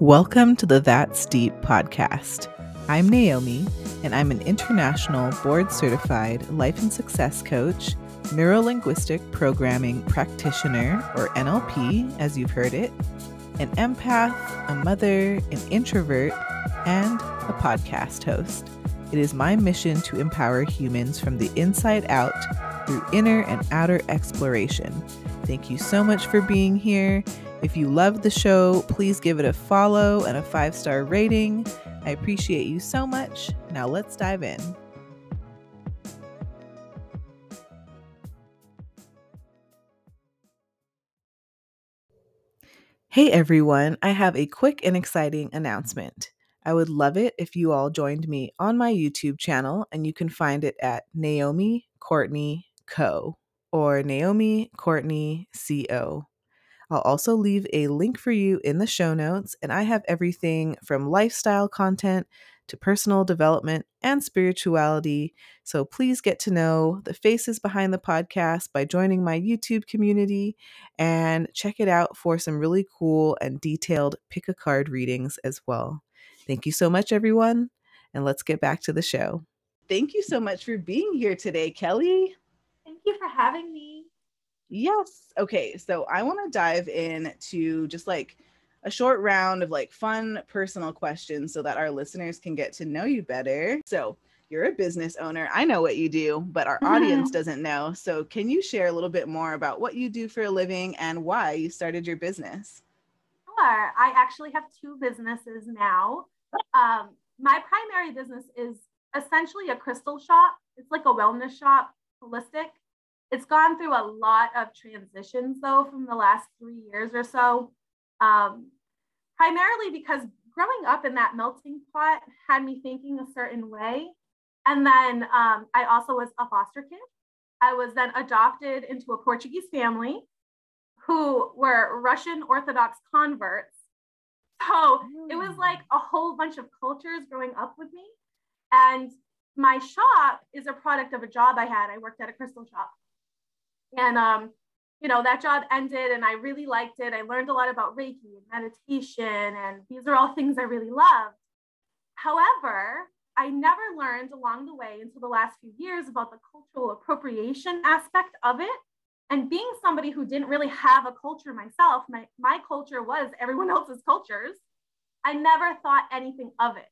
Welcome to the That's Deep podcast. I'm Naomi, and I'm an international board certified life and success coach, neurolinguistic programming practitioner, or NLP, as you've heard it, an empath, a mother, an introvert, and a podcast host. It is my mission to empower humans from the inside out through inner and outer exploration. Thank you so much for being here. If you love the show, please give it a follow and a five star rating. I appreciate you so much. Now let's dive in. Hey everyone, I have a quick and exciting announcement. I would love it if you all joined me on my YouTube channel, and you can find it at Naomi Courtney Co. or Naomi Courtney Co. I'll also leave a link for you in the show notes, and I have everything from lifestyle content to personal development and spirituality. So please get to know the faces behind the podcast by joining my YouTube community and check it out for some really cool and detailed pick a card readings as well. Thank you so much, everyone, and let's get back to the show. Thank you so much for being here today, Kelly. Thank you for having me. Yes. Okay. So I want to dive in to just like a short round of like fun personal questions so that our listeners can get to know you better. So you're a business owner. I know what you do, but our audience doesn't know. So can you share a little bit more about what you do for a living and why you started your business? Sure. I actually have two businesses now. Um, my primary business is essentially a crystal shop. It's like a wellness shop, holistic it's gone through a lot of transitions though from the last three years or so um, primarily because growing up in that melting pot had me thinking a certain way. And then um, i also was a foster kid. I was then adopted into a portuguese family who were russian orthodox converts. So it was hmm. like a whole bunch of cultures growing up with me. And my shop is a product of a job i had. I worked at a crystal shop and um, you know, that job ended and I really liked it. I learned a lot about Reiki and meditation, and these are all things I really loved. However, I never learned along the way until the last few years about the cultural appropriation aspect of it. And being somebody who didn't really have a culture myself, my, my culture was everyone else's cultures. I never thought anything of it.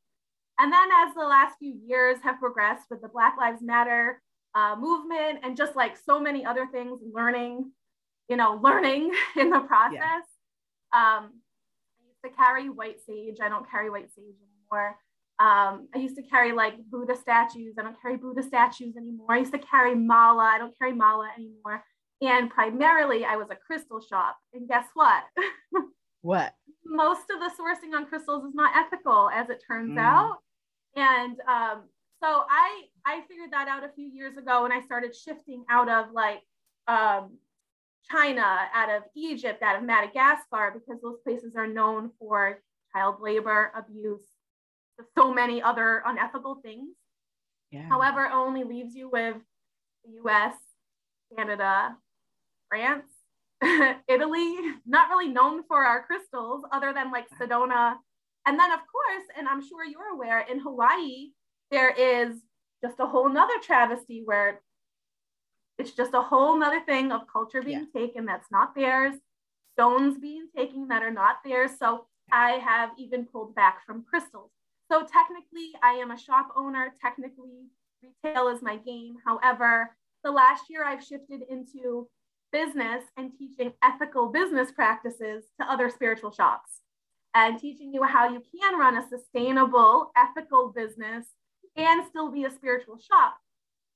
And then as the last few years have progressed with the Black Lives Matter uh, movement and just like so many other things, learning, you know, learning in the process. Yeah. Um, I used to carry white sage. I don't carry white sage anymore. Um, I used to carry like Buddha statues. I don't carry Buddha statues anymore. I used to carry mala. I don't carry mala anymore. And primarily, I was a crystal shop. And guess what? what? Most of the sourcing on crystals is not ethical, as it turns mm. out. And um, so I I figured that out a few years ago and I started shifting out of like um, China, out of Egypt, out of Madagascar, because those places are known for child labor, abuse, so many other unethical things. Yeah. However, it only leaves you with the US, Canada, France, Italy, not really known for our crystals other than like Sedona. And then, of course, and I'm sure you're aware, in Hawaii, there is just a whole nother travesty where it's just a whole nother thing of culture being yeah. taken that's not theirs, stones being taken that are not theirs. So I have even pulled back from crystals. So technically, I am a shop owner. Technically, retail is my game. However, the last year I've shifted into business and teaching ethical business practices to other spiritual shops and teaching you how you can run a sustainable, ethical business and still be a spiritual shop.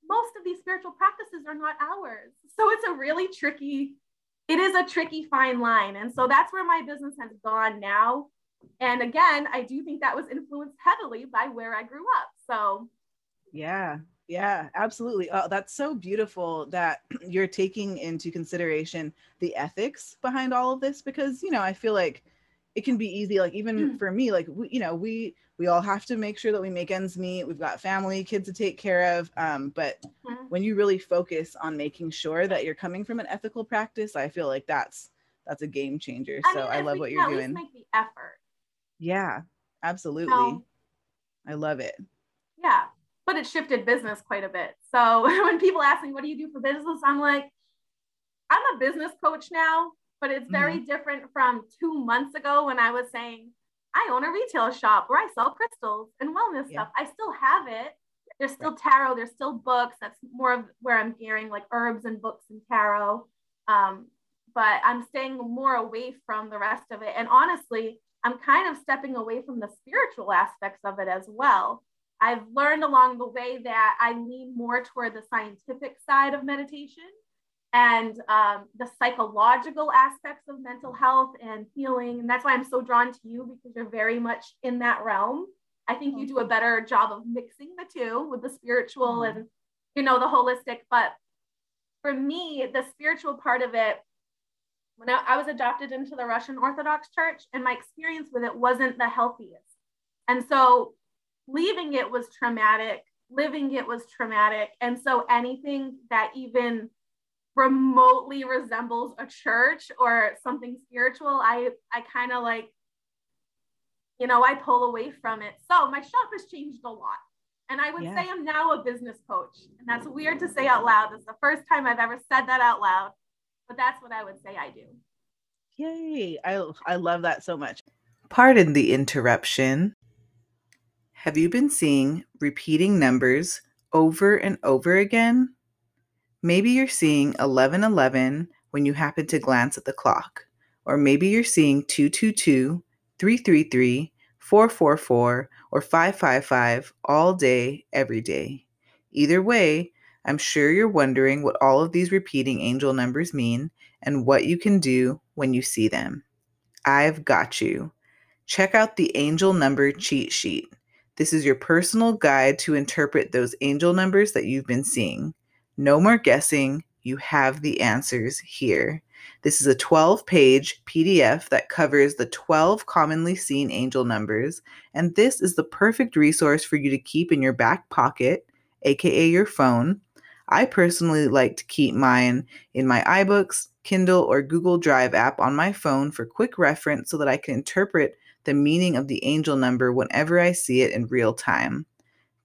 Most of these spiritual practices are not ours. So it's a really tricky, it is a tricky fine line. And so that's where my business has gone now. And again, I do think that was influenced heavily by where I grew up. So, yeah, yeah, absolutely. Oh, that's so beautiful that you're taking into consideration the ethics behind all of this because, you know, I feel like it can be easy. Like, even mm. for me, like, we, you know, we, we all have to make sure that we make ends meet. We've got family, kids to take care of. Um, but mm-hmm. when you really focus on making sure that you're coming from an ethical practice, I feel like that's that's a game changer. I so mean, I love what you're doing. Make the effort. Yeah, absolutely. I love it. Yeah, but it shifted business quite a bit. So when people ask me, what do you do for business? I'm like, I'm a business coach now, but it's very mm-hmm. different from two months ago when I was saying, I own a retail shop where I sell crystals and wellness yeah. stuff. I still have it. There's still right. tarot, there's still books. That's more of where I'm gearing like herbs and books and tarot. Um, but I'm staying more away from the rest of it. And honestly, I'm kind of stepping away from the spiritual aspects of it as well. I've learned along the way that I lean more toward the scientific side of meditation and um, the psychological aspects of mental health and healing. And that's why I'm so drawn to you because you're very much in that realm. I think you do a better job of mixing the two with the spiritual mm-hmm. and, you know, the holistic. But for me, the spiritual part of it, when I, I was adopted into the Russian Orthodox Church, and my experience with it wasn't the healthiest. And so leaving it was traumatic, living it was traumatic. And so anything that even remotely resembles a church or something spiritual, I I kind of like, you know, I pull away from it. So my shop has changed a lot. And I would yeah. say I'm now a business coach. And that's weird to say out loud. It's the first time I've ever said that out loud, but that's what I would say I do. Yay. I, I love that so much. Pardon the interruption. Have you been seeing repeating numbers over and over again? Maybe you're seeing 1111 when you happen to glance at the clock, or maybe you're seeing 222, 333, 444, or 555 all day, every day. Either way, I'm sure you're wondering what all of these repeating angel numbers mean and what you can do when you see them. I've got you. Check out the angel number cheat sheet. This is your personal guide to interpret those angel numbers that you've been seeing. No more guessing. You have the answers here. This is a 12 page PDF that covers the 12 commonly seen angel numbers, and this is the perfect resource for you to keep in your back pocket, aka your phone. I personally like to keep mine in my iBooks, Kindle, or Google Drive app on my phone for quick reference so that I can interpret the meaning of the angel number whenever I see it in real time.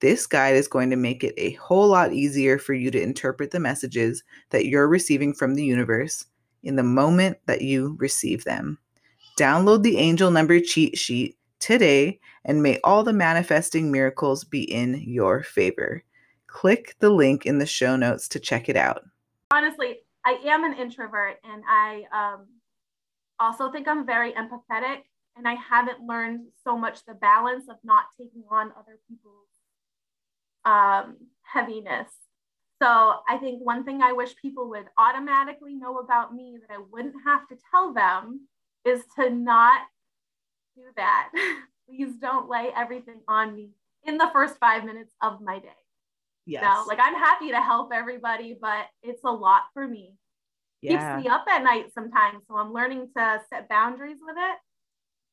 This guide is going to make it a whole lot easier for you to interpret the messages that you're receiving from the universe in the moment that you receive them. Download the angel number cheat sheet today, and may all the manifesting miracles be in your favor. Click the link in the show notes to check it out. Honestly, I am an introvert, and I um, also think I'm very empathetic and I haven't learned so much the balance of not taking on other people's um, heaviness. So I think one thing I wish people would automatically know about me that I wouldn't have to tell them is to not do that. Please don't lay everything on me in the first five minutes of my day. Yes. So, like I'm happy to help everybody, but it's a lot for me. Yeah. Keeps me up at night sometimes. So I'm learning to set boundaries with it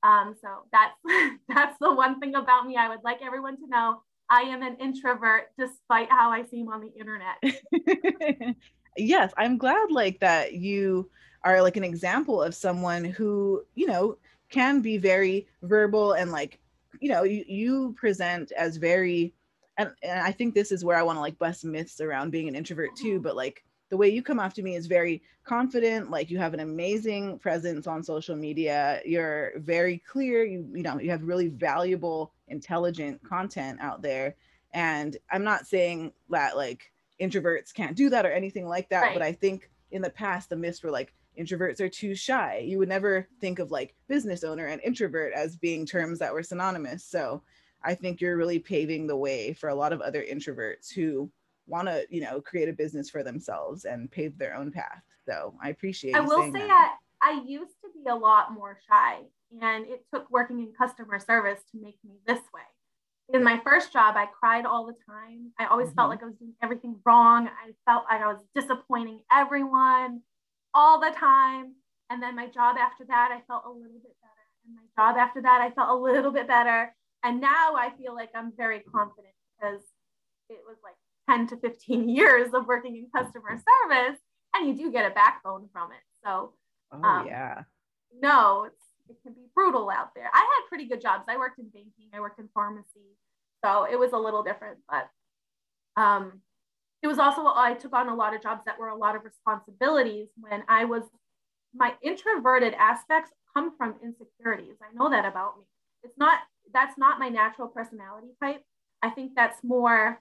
um, so that's that's the one thing about me I would like everyone to know. I am an introvert despite how I seem on the internet. yes, I'm glad like that you are like an example of someone who, you know, can be very verbal and like, you know, you, you present as very and, and I think this is where I want to like bust myths around being an introvert too, mm-hmm. but like the way you come off to me is very confident like you have an amazing presence on social media you're very clear you you know you have really valuable intelligent content out there and i'm not saying that like introverts can't do that or anything like that right. but i think in the past the myths were like introverts are too shy you would never think of like business owner and introvert as being terms that were synonymous so i think you're really paving the way for a lot of other introverts who want to you know create a business for themselves and pave their own path so i appreciate it. i will say that. i used to be a lot more shy and it took working in customer service to make me this way. In my first job i cried all the time. I always mm-hmm. felt like i was doing everything wrong. I felt like i was disappointing everyone all the time. And then my job after that i felt a little bit better. And my job after that i felt a little bit better. And now i feel like i'm very confident because it was like 10 to 15 years of working in customer service and you do get a backbone from it. So oh um, yeah. no it can be brutal out there. I had pretty good jobs. I worked in banking, I worked in pharmacy. So it was a little different, but um, it was also, I took on a lot of jobs that were a lot of responsibilities when I was, my introverted aspects come from insecurities. I know that about me. It's not, that's not my natural personality type. I think that's more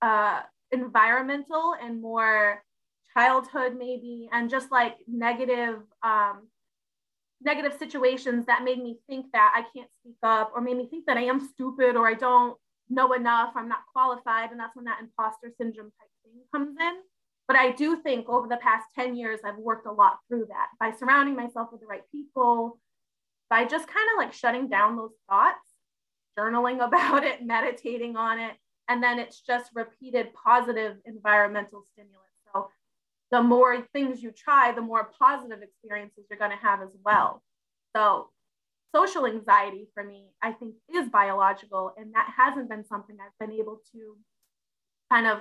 uh, environmental and more childhood maybe and just like negative um, negative situations that made me think that I can't speak up or made me think that I am stupid or I don't know enough, I'm not qualified. And that's when that imposter syndrome type thing comes in. But I do think over the past 10 years, I've worked a lot through that by surrounding myself with the right people, by just kind of like shutting down those thoughts, journaling about it, meditating on it. And then it's just repeated positive environmental stimulus. The more things you try, the more positive experiences you're going to have as well. So, social anxiety for me, I think, is biological, and that hasn't been something I've been able to kind of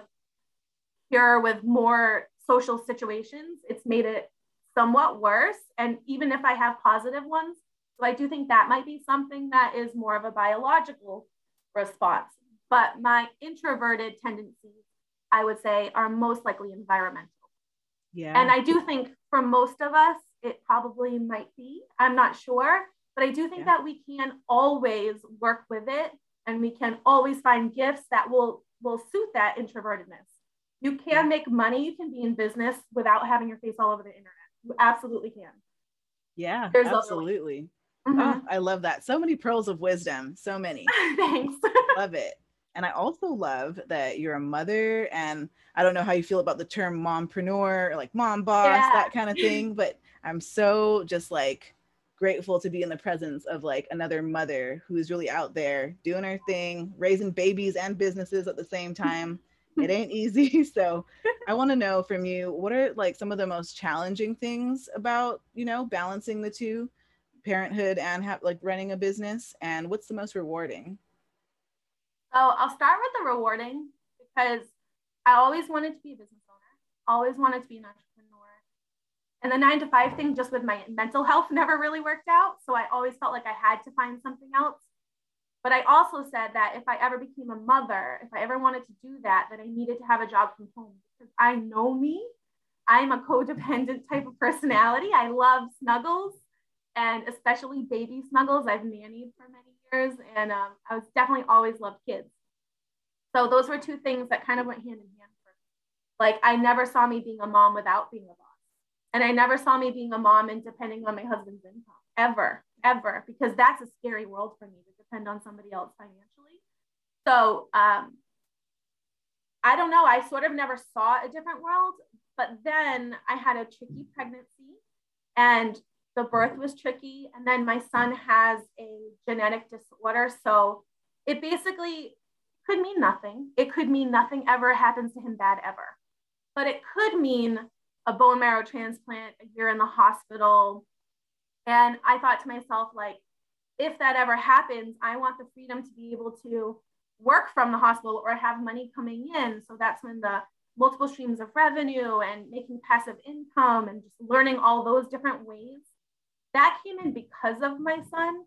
cure with more social situations. It's made it somewhat worse. And even if I have positive ones, so I do think that might be something that is more of a biological response. But my introverted tendencies, I would say, are most likely environmental. Yeah. And I do think for most of us, it probably might be. I'm not sure, but I do think yeah. that we can always work with it and we can always find gifts that will will suit that introvertedness. You can make money, you can be in business without having your face all over the internet. You absolutely can. Yeah, There's absolutely. Mm-hmm. Oh, I love that. So many pearls of wisdom. So many. Thanks. love it. And I also love that you're a mother, and I don't know how you feel about the term mompreneur, or like mom boss, yeah. that kind of thing. But I'm so just like grateful to be in the presence of like another mother who is really out there doing her thing, raising babies and businesses at the same time. it ain't easy. So I want to know from you, what are like some of the most challenging things about, you know, balancing the two, parenthood and ha- like running a business, and what's the most rewarding? So I'll start with the rewarding because I always wanted to be a business owner, always wanted to be an entrepreneur. And the nine to five thing, just with my mental health, never really worked out. So I always felt like I had to find something else. But I also said that if I ever became a mother, if I ever wanted to do that, that I needed to have a job from home because I know me. I'm a codependent type of personality. I love snuggles and especially baby snuggles. I've nannied for many years, and um, I was definitely always loved kids. So those were two things that kind of went hand in hand for me. Like I never saw me being a mom without being a boss, and I never saw me being a mom and depending on my husband's income ever, ever, because that's a scary world for me to depend on somebody else financially. So um, I don't know. I sort of never saw a different world, but then I had a tricky pregnancy, and the birth was tricky. And then my son has a genetic disorder. So it basically could mean nothing. It could mean nothing ever happens to him bad ever. But it could mean a bone marrow transplant, a year in the hospital. And I thought to myself, like, if that ever happens, I want the freedom to be able to work from the hospital or have money coming in. So that's when the multiple streams of revenue and making passive income and just learning all those different ways that came in because of my son.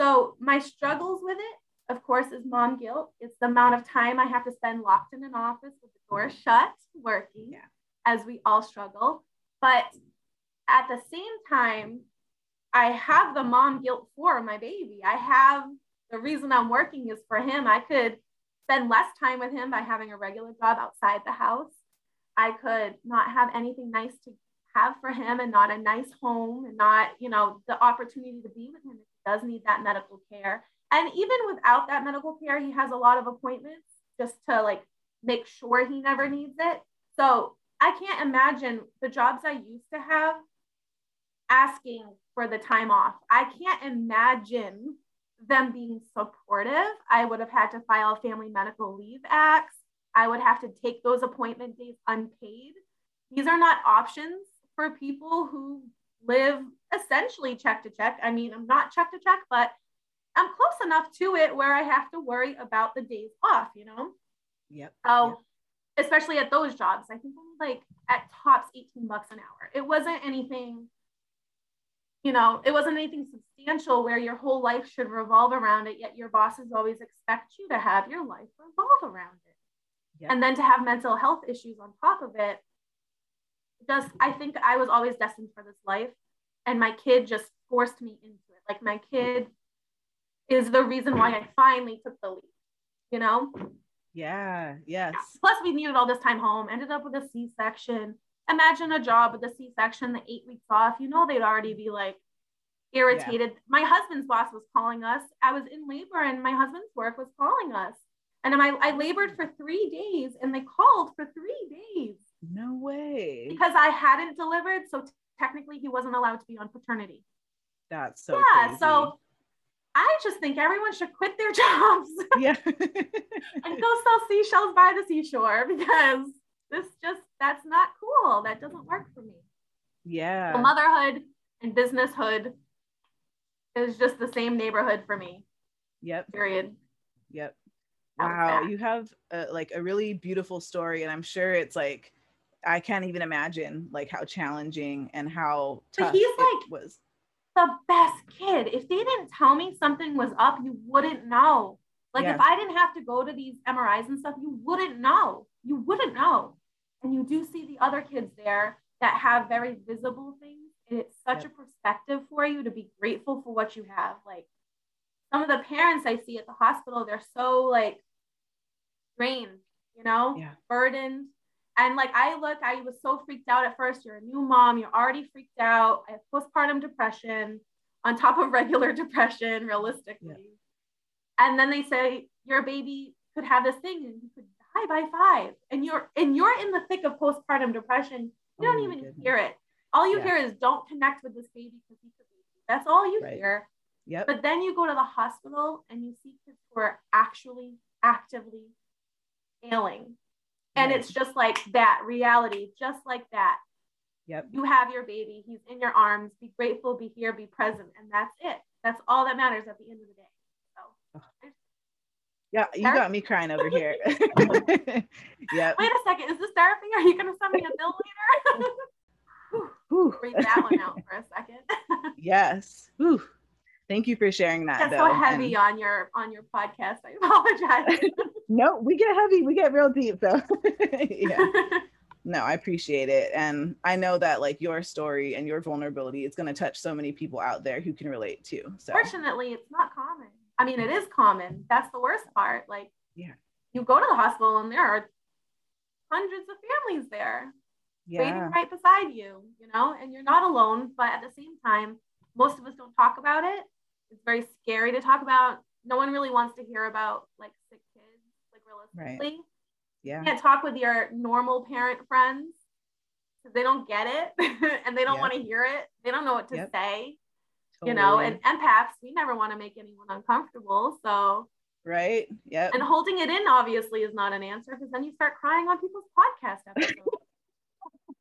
So my struggles with it, of course, is mom guilt. It's the amount of time I have to spend locked in an office with the door mm-hmm. shut, working, yeah. as we all struggle. But at the same time, I have the mom guilt for my baby. I have the reason I'm working is for him. I could spend less time with him by having a regular job outside the house. I could not have anything nice to have for him and not a nice home and not, you know, the opportunity to be with him if he does need that medical care. And even without that medical care, he has a lot of appointments just to like make sure he never needs it. So I can't imagine the jobs I used to have asking for the time off. I can't imagine them being supportive. I would have had to file family medical leave acts. I would have to take those appointment days unpaid. These are not options for people who live essentially check to check. I mean, I'm not check to check, but I'm close enough to it where I have to worry about the days off, you know? Yep. So, yep. especially at those jobs, I think only like at tops 18 bucks an hour. It wasn't anything, you know, it wasn't anything substantial where your whole life should revolve around it, yet your bosses always expect you to have your life revolve around it. Yeah. And then to have mental health issues on top of it, just I think I was always destined for this life. And my kid just forced me into it. Like my kid is the reason why I finally took the leap, you know? Yeah, yes. Plus, we needed all this time home, ended up with a C section. Imagine a job with a C section, the eight weeks off. You know, they'd already be like irritated. Yeah. My husband's boss was calling us. I was in labor, and my husband's work was calling us. And I, I labored for three days, and they called for three days. No way. Because I hadn't delivered. So technically, he wasn't allowed to be on paternity. That's so yeah. Crazy. So I just think everyone should quit their jobs. Yeah. and go sell seashells by the seashore because this just that's not cool. That doesn't work for me. Yeah. So motherhood and businesshood is just the same neighborhood for me. Yep. Period. Yep. Wow, you have a, like a really beautiful story, and I'm sure it's like I can't even imagine like how challenging and how tough but he's like, was the best kid. If they didn't tell me something was up, you wouldn't know. Like yeah. if I didn't have to go to these MRIs and stuff, you wouldn't know. You wouldn't know. And you do see the other kids there that have very visible things. And it's such yep. a perspective for you to be grateful for what you have. Like some of the parents I see at the hospital, they're so like drained, you know, yeah. burdened and like I look, I was so freaked out at first. You're a new mom, you're already freaked out. I have postpartum depression on top of regular depression, realistically. Yeah. And then they say your baby could have this thing and you could die by five. And you're and you're in the thick of postpartum depression. You oh don't even goodness. hear it. All you yeah. hear is don't connect with this baby because he's a baby. That's all you right. hear. Yep. But then you go to the hospital and you see kids who are actually actively ailing and it's just like that reality, just like that. Yep. You have your baby, he's in your arms. Be grateful, be here, be present. And that's it. That's all that matters at the end of the day. So yeah, you got me crying over here. yeah. Wait a second. Is this therapy? Are you gonna send me a bill later? Read that one out for a second. yes. Whew. Thank you for sharing that. That's though. so heavy and... on your on your podcast. I apologize. no, we get heavy. We get real deep though. yeah. No, I appreciate it. And I know that like your story and your vulnerability is going to touch so many people out there who can relate to. So fortunately, it's not common. I mean, it is common. That's the worst part. Like, yeah, you go to the hospital and there are hundreds of families there yeah. waiting right beside you, you know, and you're not alone. But at the same time, most of us don't talk about it it's very scary to talk about. No one really wants to hear about like sick kids, like realistically. Right. Yeah. You can't talk with your normal parent friends because they don't get it and they don't yep. want to hear it. They don't know what to yep. say. Totally. You know, and empaths, we never want to make anyone uncomfortable. So right. Yeah. And holding it in obviously is not an answer because then you start crying on people's podcast episodes.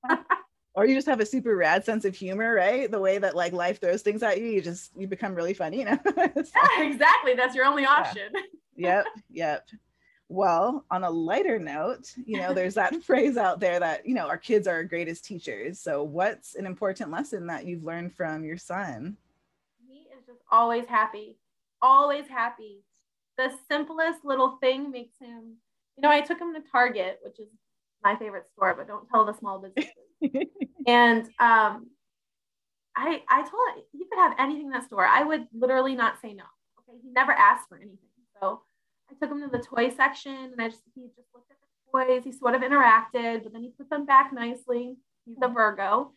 or you just have a super rad sense of humor, right? The way that like life throws things at you, you just you become really funny, you know. so, yeah, exactly. That's your only option. Yeah. yep, yep. Well, on a lighter note, you know, there's that phrase out there that, you know, our kids are our greatest teachers. So what's an important lesson that you've learned from your son? He is just always happy. Always happy. The simplest little thing makes him, you know, I took him to Target, which is my favorite store, but don't tell the small businesses and um, I I told him he could have anything in that store. I would literally not say no. Okay, he never asked for anything. So I took him to the toy section, and I just he just looked at the toys. He sort of interacted, but then he put them back nicely. He's a Virgo.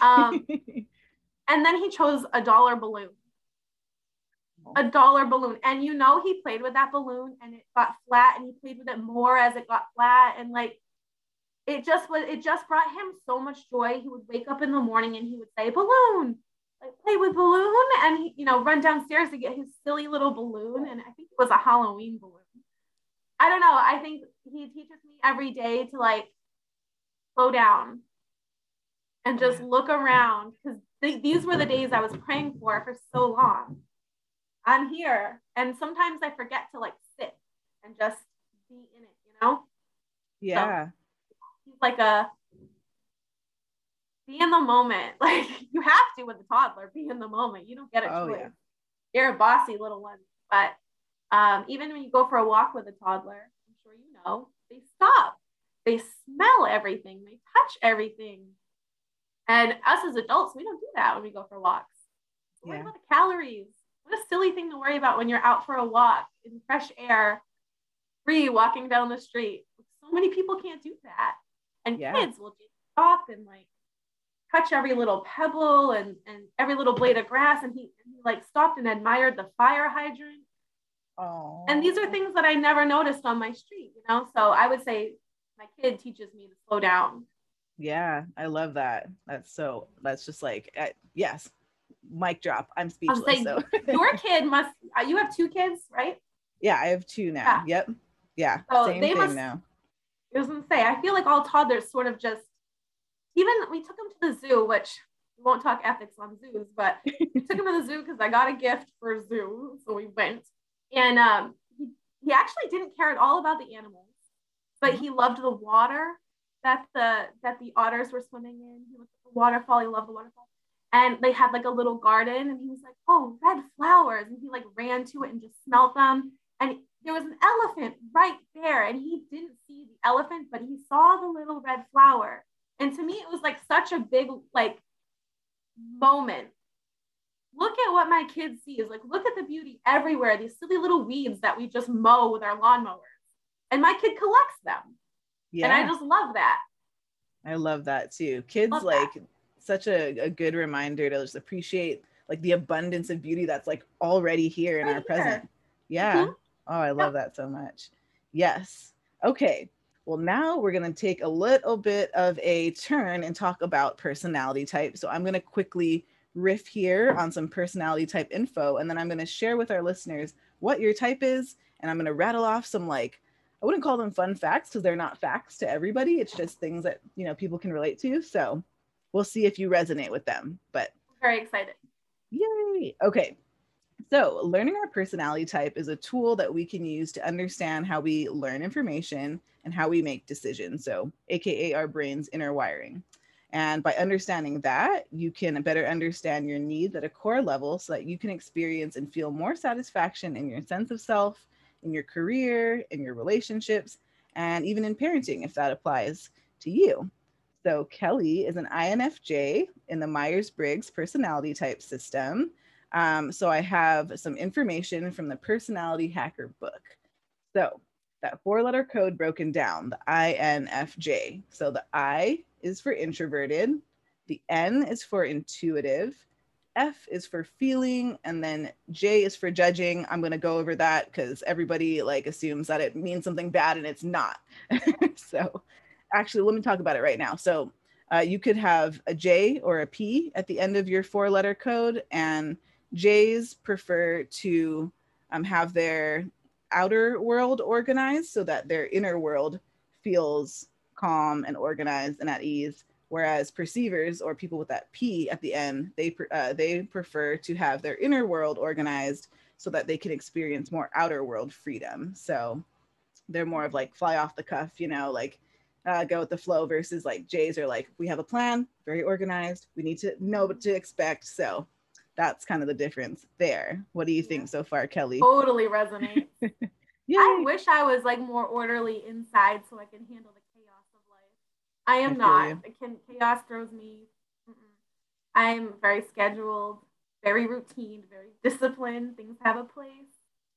Um, and then he chose a dollar balloon. A dollar balloon. And you know, he played with that balloon and it got flat, and he played with it more as it got flat. And like it just was it just brought him so much joy. He would wake up in the morning and he would say balloon like play with balloon and he, you know run downstairs to get his silly little balloon and i think it was a halloween balloon. I don't know. I think he teaches me every day to like slow down and just look around because th- these were the days i was praying for for so long. I'm here and sometimes i forget to like sit and just be in it you know? Yeah. so, like a be in the moment. Like you have to with a toddler, be in the moment. You don't get a oh. Yeah. they're a bossy little one. But um, even when you go for a walk with a toddler, I'm sure you know, they stop, they smell everything, they touch everything. And us as adults, we don't do that when we go for walks. Worry about the calories. What a silly thing to worry about when you're out for a walk in fresh air, free walking down the street. So many people can't do that. And yeah. kids will just stop and like touch every little pebble and, and every little blade of grass. And he, he like stopped and admired the fire hydrant. Oh. And these are things that I never noticed on my street, you know? So I would say my kid teaches me to slow down. Yeah, I love that. That's so, that's just like, uh, yes, mic drop. I'm speechless. So. your kid must, uh, you have two kids, right? Yeah, I have two now. Yeah. Yep. Yeah. So same thing must, now. I was gonna say, I feel like all toddlers sort of just even we took him to the zoo, which we won't talk ethics on zoos, but we took him to the zoo because I got a gift for a zoo. So we went. And um, he, he actually didn't care at all about the animals, but he loved the water that the that the otters were swimming in. He looked at the waterfall, he loved the waterfall. And they had like a little garden, and he was like, Oh, red flowers. And he like ran to it and just smelt them. And there was an elephant right there, and he didn't see the elephant, but he saw the little red flower. And to me, it was like such a big like moment. Look at what my kids see is like, look at the beauty everywhere, these silly little weeds that we just mow with our lawnmowers. And my kid collects them. Yeah. And I just love that. I love that too. Kids love like that. such a, a good reminder to just appreciate like the abundance of beauty that's like already here in right our here. present. Yeah. Mm-hmm. Oh, I love that so much. Yes. Okay. Well, now we're going to take a little bit of a turn and talk about personality type. So I'm going to quickly riff here on some personality type info, and then I'm going to share with our listeners what your type is. And I'm going to rattle off some like, I wouldn't call them fun facts because they're not facts to everybody. It's just things that, you know, people can relate to. So we'll see if you resonate with them. But very excited. Yay. Okay. So, learning our personality type is a tool that we can use to understand how we learn information and how we make decisions. So, AKA our brain's inner wiring. And by understanding that, you can better understand your needs at a core level so that you can experience and feel more satisfaction in your sense of self, in your career, in your relationships, and even in parenting if that applies to you. So, Kelly is an INFJ in the Myers Briggs personality type system. Um, so I have some information from the Personality Hacker book. So that four letter code broken down, the INFJ. So the I is for introverted, the N is for intuitive, F is for feeling, and then J is for judging. I'm going to go over that because everybody like assumes that it means something bad and it's not. so actually, let me talk about it right now. So uh, you could have a J or a P at the end of your four letter code, and Jays prefer to um, have their outer world organized so that their inner world feels calm and organized and at ease. Whereas perceivers or people with that P at the end, they uh, they prefer to have their inner world organized so that they can experience more outer world freedom. So they're more of like fly off the cuff, you know, like uh, go with the flow versus like Jays are like, we have a plan, very organized. We need to know what to expect. So that's kind of the difference there. What do you think so far, Kelly? Totally resonates. I wish I was like more orderly inside so I can handle the chaos of life. I am I not. Can chaos throws me. I'm very scheduled, very routine, very disciplined. Things have a place.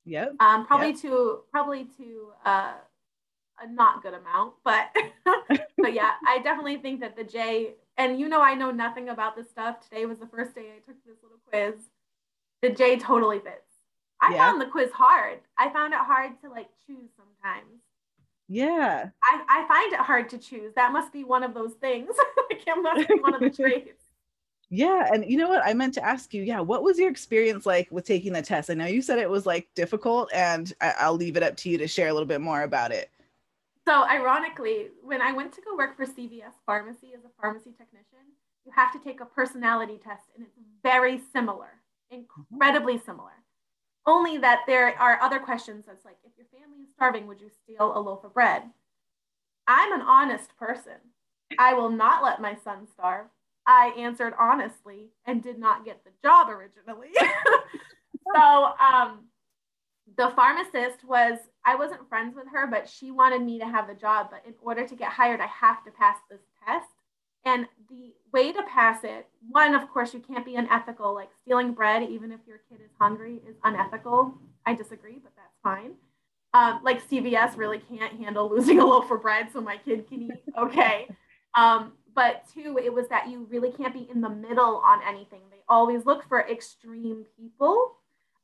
Yep. Um, probably yep. to probably to uh, a not good amount, but but yeah, I definitely think that the J and you know I know nothing about this stuff. Today was the first day I took this little quiz. The J totally fits. I yeah. found the quiz hard. I found it hard to like choose sometimes. Yeah. I, I find it hard to choose. That must be one of those things. like it must be one of the traits. Yeah. And you know what? I meant to ask you, yeah, what was your experience like with taking the test? I know you said it was like difficult, and I- will leave it up to you to share a little bit more about it. So ironically, when I went to go work for CVS Pharmacy as a pharmacy technician, you have to take a personality test and it's very similar, incredibly similar. Only that there are other questions that's like, if your family is starving, would you steal a loaf of bread? I'm an honest person. I will not let my son starve. I answered honestly and did not get the job originally. so um, the pharmacist was I wasn't friends with her, but she wanted me to have the job. But in order to get hired, I have to pass this test. And the way to pass it, one, of course, you can't be unethical. Like stealing bread, even if your kid is hungry, is unethical. I disagree, but that's fine. Um, like CVS really can't handle losing a loaf of bread, so my kid can eat. Okay. Um, but two, it was that you really can't be in the middle on anything. They always look for extreme people.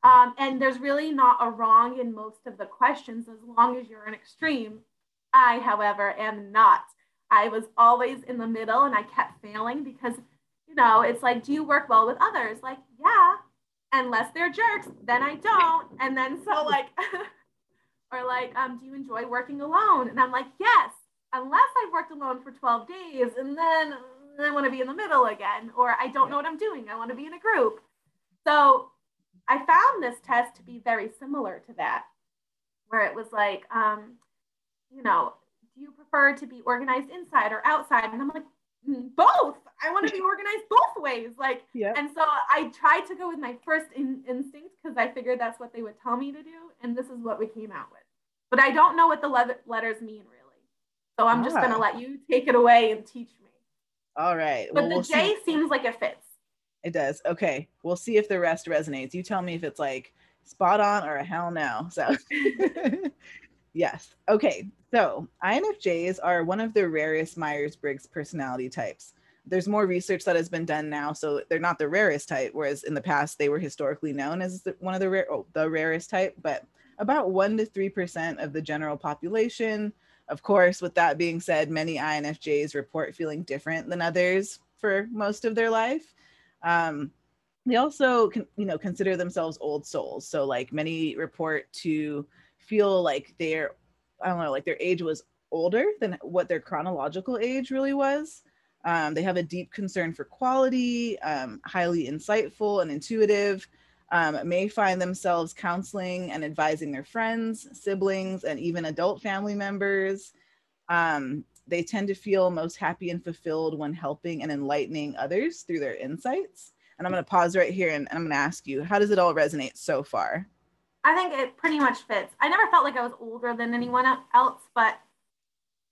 Um, and there's really not a wrong in most of the questions as long as you're an extreme. I, however, am not. I was always in the middle and I kept failing because, you know, it's like, do you work well with others? Like, yeah, unless they're jerks, then I don't. And then so, like, or like, um, do you enjoy working alone? And I'm like, yes, unless I've worked alone for 12 days and then I want to be in the middle again, or I don't know what I'm doing. I want to be in a group. So I found this test to be very similar to that, where it was like, um, you know, do you prefer to be organized inside or outside? And I'm like, mm, both. I want to be organized both ways. Like, yeah. and so I tried to go with my first in- instinct because I figured that's what they would tell me to do, and this is what we came out with. But I don't know what the le- letters mean really. So I'm just going to let you take it away and teach me. All right. But well, the we'll J see. seems like it fits. It does. Okay. We'll see if the rest resonates. You tell me if it's like spot on or a hell no. So, yes. Okay. So, INFJs are one of the rarest Myers Briggs personality types. There's more research that has been done now, so they're not the rarest type, whereas in the past they were historically known as one of the rare, oh, the rarest type. But about one to three percent of the general population of course, with that being said, many INFJs report feeling different than others for most of their life. Um, they also, you know, consider themselves old souls. So, like many report to feel like they're, I don't know, like their age was older than what their chronological age really was. Um, they have a deep concern for quality, um, highly insightful and intuitive, um, may find themselves counseling and advising their friends, siblings, and even adult family members. Um, they tend to feel most happy and fulfilled when helping and enlightening others through their insights. And I'm going to pause right here and, and I'm going to ask you, how does it all resonate so far? I think it pretty much fits. I never felt like I was older than anyone else, but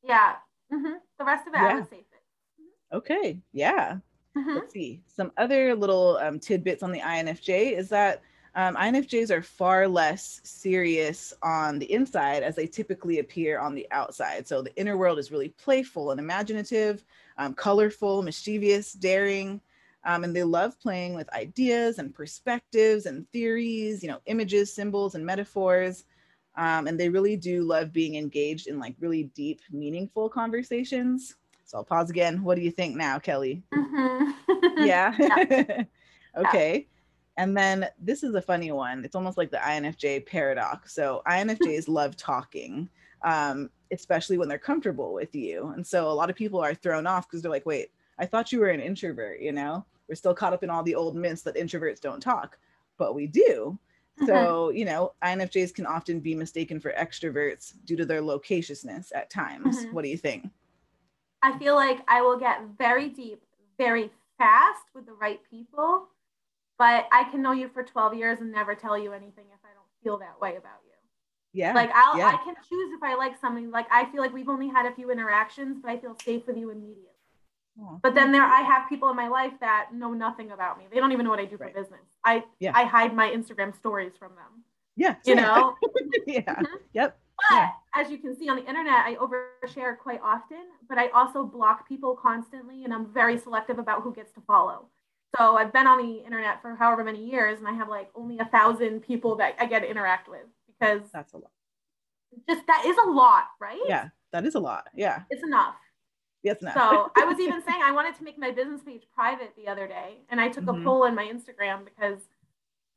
yeah, mm-hmm. the rest of it, yeah. I would say fits. Mm-hmm. Okay, yeah. Mm-hmm. Let's see. Some other little um, tidbits on the INFJ is that um, INFJs are far less serious on the inside as they typically appear on the outside. So the inner world is really playful and imaginative, um, colorful, mischievous, daring. Um, and they love playing with ideas and perspectives and theories, you know, images, symbols, and metaphors. Um, and they really do love being engaged in like really deep, meaningful conversations. So I'll pause again. What do you think now, Kelly? Mm-hmm. yeah. yeah. okay. And then this is a funny one. It's almost like the INFJ paradox. So INFJs love talking, um, especially when they're comfortable with you. And so a lot of people are thrown off because they're like, wait, I thought you were an introvert, you know? We're still caught up in all the old myths that introverts don't talk, but we do. Mm-hmm. So, you know, INFJs can often be mistaken for extroverts due to their loquaciousness at times. Mm-hmm. What do you think? I feel like I will get very deep very fast with the right people, but I can know you for 12 years and never tell you anything if I don't feel that way about you. Yeah. Like I'll yeah. I can choose if I like somebody. Like I feel like we've only had a few interactions, but I feel safe with you immediately. But then there I have people in my life that know nothing about me. They don't even know what I do right. for business. I yeah. I hide my Instagram stories from them. Yeah. You know? yeah. Mm-hmm. Yep. But yeah. as you can see on the internet, I overshare quite often, but I also block people constantly and I'm very selective about who gets to follow. So I've been on the internet for however many years and I have like only a thousand people that I get to interact with because that's a lot. Just that is a lot, right? Yeah, that is a lot. Yeah. It's enough. Yes, enough. so I was even saying I wanted to make my business page private the other day and I took mm-hmm. a poll in my Instagram because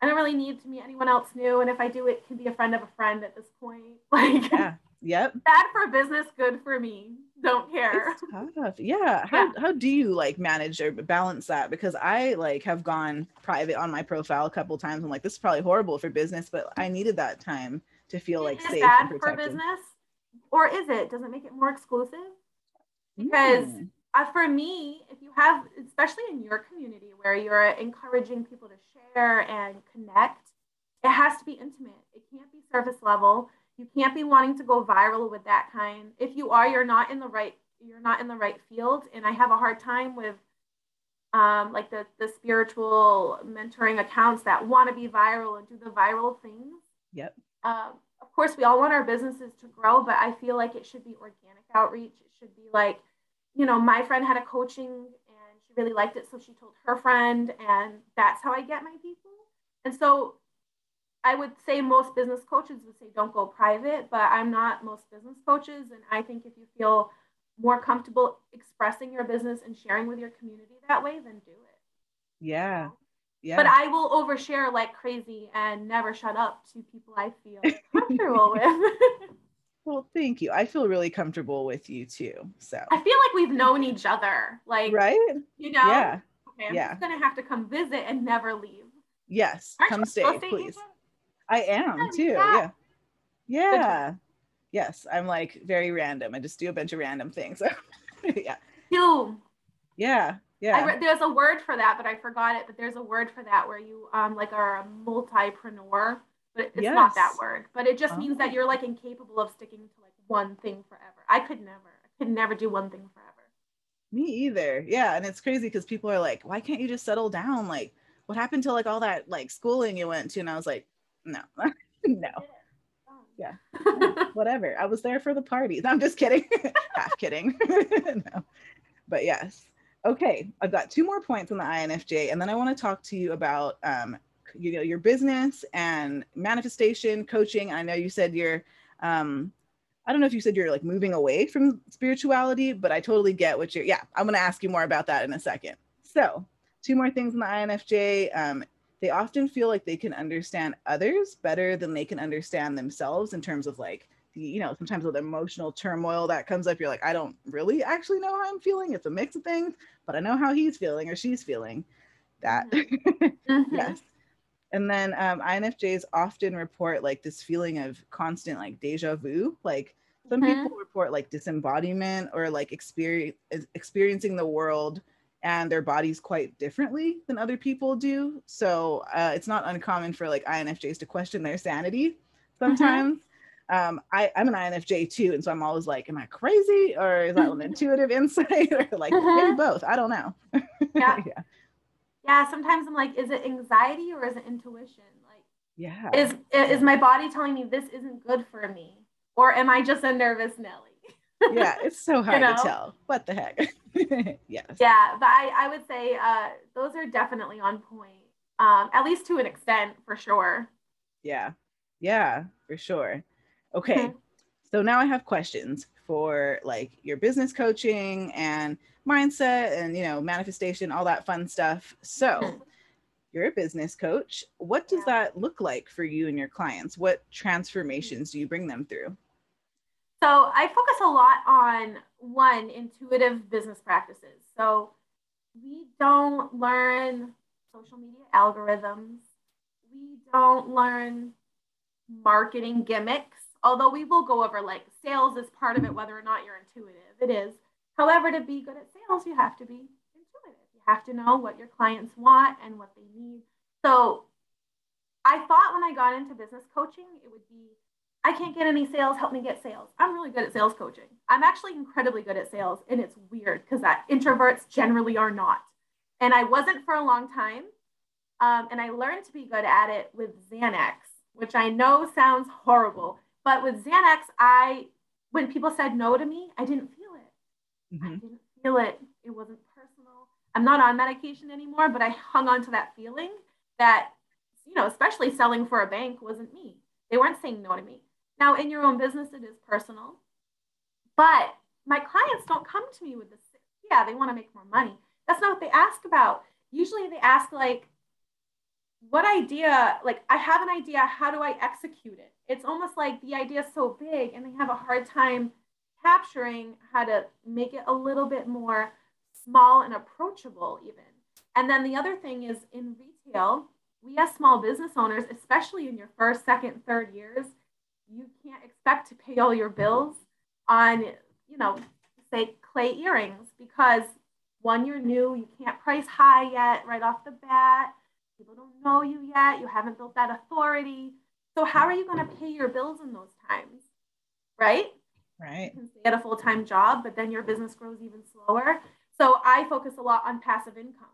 I don't really need to meet anyone else new. And if I do, it can be a friend of a friend at this point. Like, yeah, yep. Bad for business, good for me. Don't care. It's tough. Yeah. How, yeah. how do you like manage or balance that? Because I like have gone private on my profile a couple times. I'm like, this is probably horrible for business, but I needed that time to feel it like safe. Bad for business, or is it? Does it make it more exclusive? Because uh, for me, if you have, especially in your community where you're encouraging people to share and connect, it has to be intimate. It can't be surface level. You can't be wanting to go viral with that kind. If you are, you're not in the right you're not in the right field. And I have a hard time with um, like the the spiritual mentoring accounts that want to be viral and do the viral things. Yep. Um, of course, we all want our businesses to grow, but I feel like it should be organic outreach. It should be like, you know, my friend had a coaching and she really liked it, so she told her friend, and that's how I get my people. And so I would say most business coaches would say don't go private, but I'm not most business coaches. And I think if you feel more comfortable expressing your business and sharing with your community that way, then do it. Yeah. Yeah. But I will overshare like crazy and never shut up to people I feel comfortable with. well, thank you. I feel really comfortable with you too. So I feel like we've known each other. Like right? You know? Yeah. Okay, I'm yeah. just gonna have to come visit and never leave. Yes. Aren't come stay, please. I am too. Yeah. Yeah. Yes. I'm like very random. I just do a bunch of random things. yeah. You. Yeah. Yeah. Re- there's a word for that, but I forgot it. But there's a word for that where you um like are a multipreneur, but it's yes. not that word. But it just oh. means that oh. you're like incapable of sticking to like one thing forever. I could never. I could never do one thing forever. Me either. Yeah, and it's crazy because people are like, "Why can't you just settle down?" Like, what happened to like all that like schooling you went to? And I was like, no, no. Yeah, whatever. I was there for the parties. I'm just kidding. Half kidding. no. But yes. Okay, I've got two more points on the INFJ, and then I want to talk to you about um, you know your business and manifestation coaching. I know you said you're um, I don't know if you said you're like moving away from spirituality, but I totally get what you're. Yeah, I'm going to ask you more about that in a second. So, two more things in the INFJ. Um, they often feel like they can understand others better than they can understand themselves in terms of like you know, sometimes with emotional turmoil that comes up, you're like, I don't really actually know how I'm feeling. It's a mix of things, but I know how he's feeling or she's feeling. That. Mm-hmm. yes. And then um, INFJs often report like this feeling of constant like deja vu. Like some mm-hmm. people report like disembodiment or like experience experiencing the world and their bodies quite differently than other people do. So uh, it's not uncommon for like INFJs to question their sanity mm-hmm. sometimes. Mm-hmm. Um, I, I'm an INFJ too, and so I'm always like, am I crazy or is that an intuitive insight or like mm-hmm. maybe both? I don't know. yeah. yeah. Yeah. Sometimes I'm like, is it anxiety or is it intuition? Like, yeah. Is is my body telling me this isn't good for me, or am I just a nervous Nelly? Yeah, it's so hard you know? to tell. What the heck? yes. Yeah, but I, I would say uh, those are definitely on point, um, at least to an extent, for sure. Yeah, yeah, for sure. Okay, mm-hmm. so now I have questions for like your business coaching and mindset and you know manifestation, all that fun stuff. So. Mm-hmm. You're a business coach. What does yeah. that look like for you and your clients? What transformations do you bring them through? So I focus a lot on one, intuitive business practices. So we don't learn social media algorithms. We don't learn marketing gimmicks, although we will go over like sales is part of it, whether or not you're intuitive. It is. However, to be good at sales, you have to be intuitive. You have to know what your clients want and what they need. So I thought when I got into business coaching, it would be I can't get any sales, help me get sales. I'm really good at sales coaching. I'm actually incredibly good at sales, and it's weird because that introverts generally are not. And I wasn't for a long time. Um, and I learned to be good at it with Xanax, which I know sounds horrible, but with Xanax, I when people said no to me, I didn't feel it. Mm-hmm. I didn't feel it. It wasn't personal. I'm not on medication anymore, but I hung on to that feeling that, you know, especially selling for a bank wasn't me. They weren't saying no to me. Now, in your own business, it is personal, but my clients don't come to me with this. Yeah, they want to make more money. That's not what they ask about. Usually, they ask, like, what idea, like, I have an idea, how do I execute it? It's almost like the idea is so big and they have a hard time capturing how to make it a little bit more small and approachable, even. And then the other thing is in retail, we as small business owners, especially in your first, second, third years, you can't expect to pay all your bills on, you know, say clay earrings because one, you're new, you can't price high yet right off the bat. People don't know you yet. You haven't built that authority. So how are you going to pay your bills in those times? Right? Right. You can stay at a full-time job, but then your business grows even slower. So I focus a lot on passive income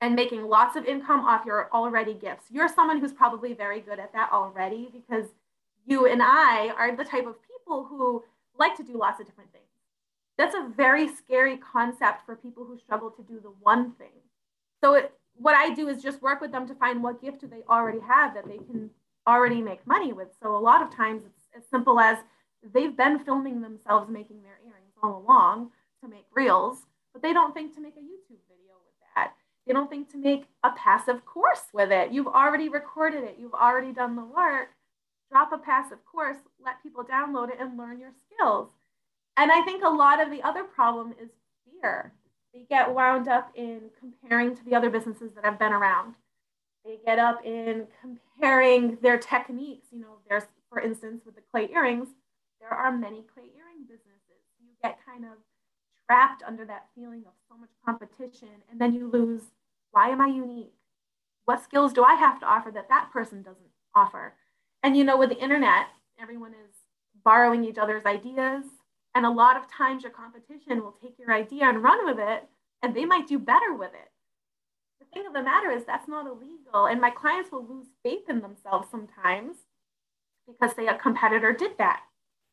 and making lots of income off your already gifts. You're someone who's probably very good at that already because you and I are the type of people who like to do lots of different things. That's a very scary concept for people who struggle to do the one thing. So it, what I do is just work with them to find what gift do they already have that they can already make money with. So a lot of times it's as simple as they've been filming themselves making their earrings all along to make reels, but they don't think to make a YouTube video with that. They don't think to make a passive course with it. You've already recorded it, you've already done the work. Drop a passive course, let people download it and learn your skills. And I think a lot of the other problem is fear. They get wound up in comparing to the other businesses that have been around. They get up in comparing their techniques. You know, there's, for instance, with the clay earrings, there are many clay earring businesses. You get kind of trapped under that feeling of so much competition, and then you lose why am I unique? What skills do I have to offer that that person doesn't offer? And you know, with the internet, everyone is borrowing each other's ideas. And a lot of times your competition will take your idea and run with it, and they might do better with it. The thing of the matter is that's not illegal. And my clients will lose faith in themselves sometimes because say a competitor did that,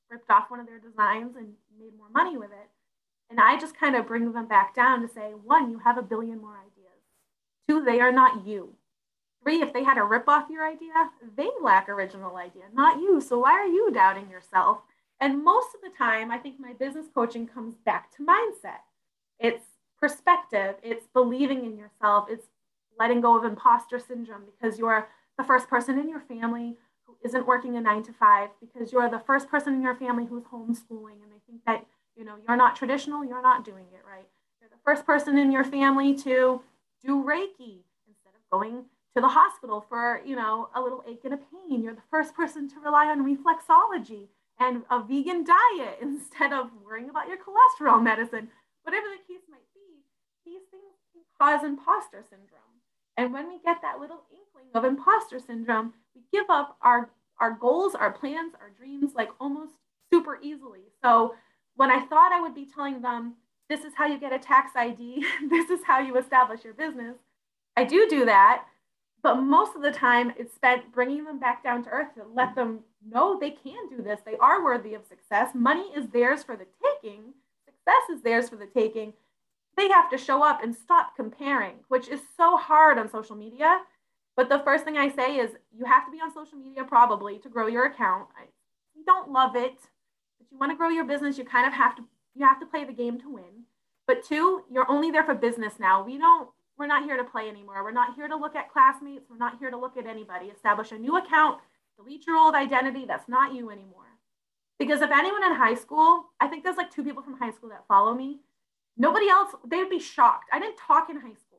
ripped off one of their designs and made more money with it. And I just kind of bring them back down to say, one, you have a billion more ideas. Two, they are not you. Three, if they had to rip off your idea, they lack original idea, not you. So why are you doubting yourself? And most of the time, I think my business coaching comes back to mindset. It's perspective, it's believing in yourself, it's letting go of imposter syndrome because you're the first person in your family who isn't working a nine to five, because you're the first person in your family who's homeschooling and they think that you know you're not traditional, you're not doing it right. You're the first person in your family to do Reiki instead of going to the hospital for you know a little ache and a pain. You're the first person to rely on reflexology and a vegan diet instead of worrying about your cholesterol medicine. Whatever the case might be, these things can cause imposter syndrome. And when we get that little inkling of imposter syndrome, we give up our, our goals, our plans, our dreams like almost super easily. So when I thought I would be telling them, this is how you get a tax ID, this is how you establish your business, I do do that. But most of the time, it's spent bringing them back down to earth to let them know they can do this. They are worthy of success. Money is theirs for the taking, success is theirs for the taking. They have to show up and stop comparing, which is so hard on social media. But the first thing I say is you have to be on social media probably to grow your account. I don't love it, but you want to grow your business, you kind of have to you have to play the game to win. But two, you're only there for business now. We don't we're not here to play anymore. We're not here to look at classmates. We're not here to look at anybody. Establish a new account, delete your old identity. That's not you anymore. Because if anyone in high school, I think there's like two people from high school that follow me. Nobody else, they would be shocked. I didn't talk in high school.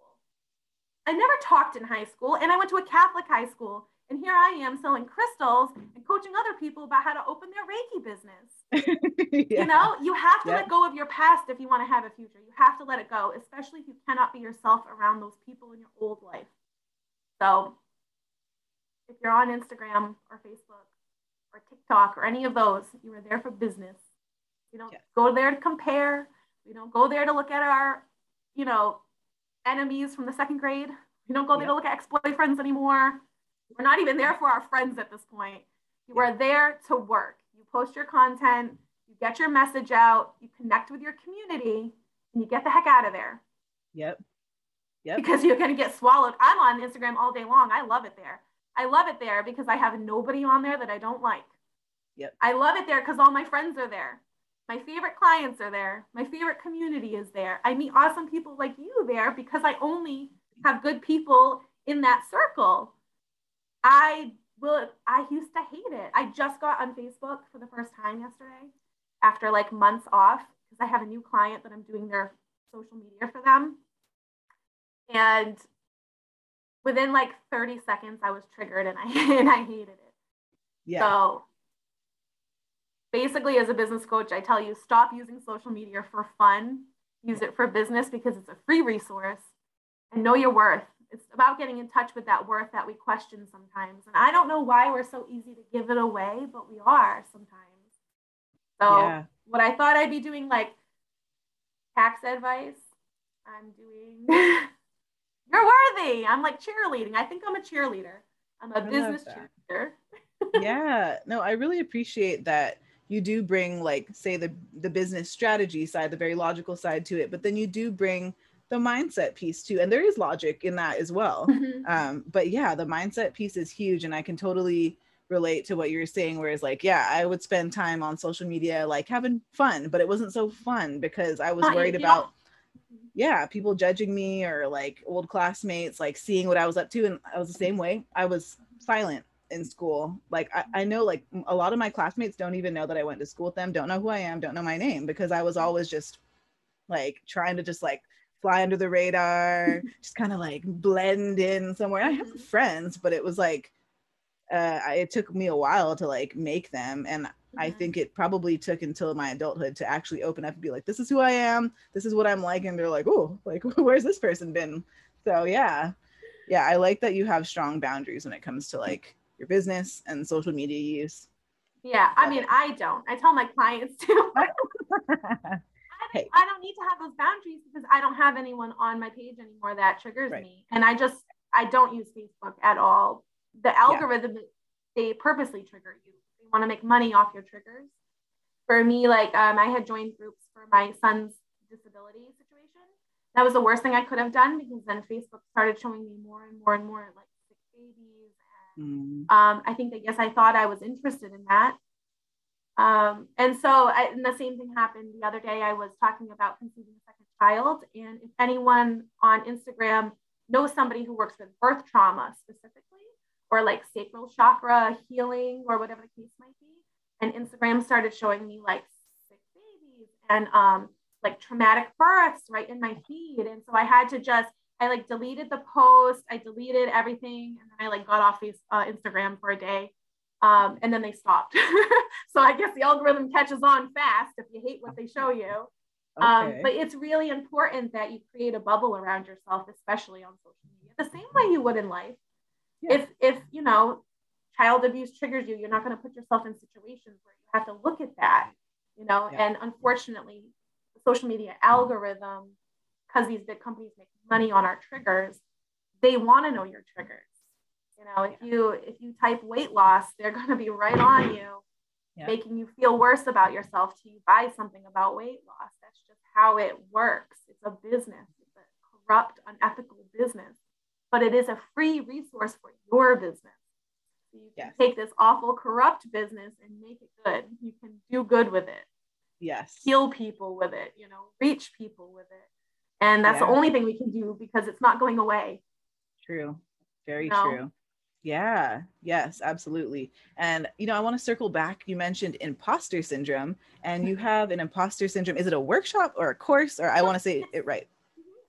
I never talked in high school, and I went to a Catholic high school. And here I am selling crystals and coaching other people about how to open their Reiki business. yeah. You know, you have to yep. let go of your past if you want to have a future. You have to let it go, especially if you cannot be yourself around those people in your old life. So if you're on Instagram or Facebook or TikTok or any of those, you are there for business. You don't go there to compare. We don't go there to look at our, you know, enemies from the second grade. We don't go there to look at ex-boyfriends anymore. We're not even there for our friends at this point. You are there to work. You post your content, you get your message out, you connect with your community, and you get the heck out of there. Yep. Yep. Because you're going to get swallowed. I'm on Instagram all day long. I love it there. I love it there because I have nobody on there that I don't like. Yep. I love it there because all my friends are there. My favorite clients are there. My favorite community is there. I meet awesome people like you there because I only have good people in that circle. I will I used to hate it. I just got on Facebook for the first time yesterday after like months off because I have a new client that I'm doing their social media for them. And within like 30 seconds I was triggered and I and I hated it. Yeah. So basically as a business coach, I tell you stop using social media for fun. Use it for business because it's a free resource and know your worth. About getting in touch with that worth that we question sometimes. And I don't know why we're so easy to give it away, but we are sometimes. So yeah. what I thought I'd be doing like tax advice, I'm doing you're worthy. I'm like cheerleading. I think I'm a cheerleader. I'm a business cheerleader. yeah. No, I really appreciate that you do bring like say the the business strategy side, the very logical side to it, but then you do bring the mindset piece too and there is logic in that as well. Mm-hmm. um, but yeah the mindset piece is huge and i can totally relate to what you're saying whereas like yeah i would spend time on social media like having fun but it wasn't so fun because i was worried about yeah people judging me or like old classmates like seeing what i was up to and i was the same way. I was silent in school. Like I, I know like a lot of my classmates don't even know that i went to school with them don't know who i am don't know my name because i was always just like trying to just like fly under the radar, just kind of like blend in somewhere. I have mm-hmm. friends, but it was like uh, it took me a while to like make them, and mm-hmm. I think it probably took until my adulthood to actually open up and be like, "This is who I am. This is what I'm like," and they're like, "Oh, like where's this person been?" So yeah, yeah, I like that you have strong boundaries when it comes to like your business and social media use. Yeah, I mean, I don't. I tell my clients to. hey. I don't need to have those boundaries because I don't have anyone on my page anymore that triggers right. me. And I just, I don't use Facebook at all. The algorithm, yeah. they purposely trigger you. They want to make money off your triggers. For me, like um, I had joined groups for my son's disability situation. That was the worst thing I could have done because then Facebook started showing me more and more and more like sick babies. And mm. um, I think that yes, I thought I was interested in that. Um, and so, I, and the same thing happened the other day. I was talking about conceiving a second child. And if anyone on Instagram knows somebody who works with birth trauma specifically, or like sacral chakra healing, or whatever the case might be, and Instagram started showing me like sick babies and um, like traumatic births right in my feed. And so I had to just, I like deleted the post, I deleted everything, and then I like got off uh, Instagram for a day um, and then they stopped. so I guess the algorithm catches on fast if you hate what they show you. Um, okay. Um, but it's really important that you create a bubble around yourself, especially on social media, the same way you would in life. Yeah. If if you know child abuse triggers you, you're not going to put yourself in situations where you have to look at that. You know, yeah. and unfortunately, the social media algorithm, because these big companies make money on our triggers, they want to know your triggers you know, if you if you type weight loss, they're going to be right on you, yeah. making you feel worse about yourself till you buy something about weight loss. That's just how it works. It's a business. It's a corrupt, unethical business, but it is a free resource for your business. So you can yes. take this awful, corrupt business and make it good. You can do good with it. Yes. Heal people with it. You know, reach people with it. And that's yeah. the only thing we can do because it's not going away. True. Very you know? true. Yeah, yes, absolutely. And, you know, I want to circle back. You mentioned imposter syndrome, and you have an imposter syndrome. Is it a workshop or a course, or I want to say it right?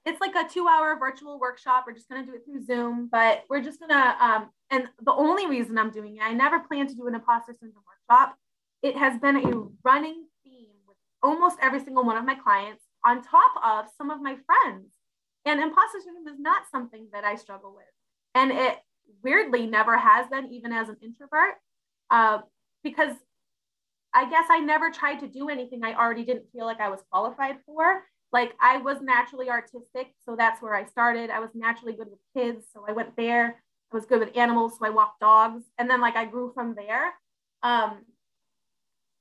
It's like a two hour virtual workshop. We're just going to do it through Zoom, but we're just going to, um, and the only reason I'm doing it, I never planned to do an imposter syndrome workshop. It has been a running theme with almost every single one of my clients, on top of some of my friends. And imposter syndrome is not something that I struggle with. And it weirdly never has been, even as an introvert, uh, because I guess I never tried to do anything I already didn't feel like I was qualified for. Like I was naturally artistic, so that's where I started. I was naturally good with kids, so I went there. I was good with animals, so I walked dogs, and then like I grew from there. Um,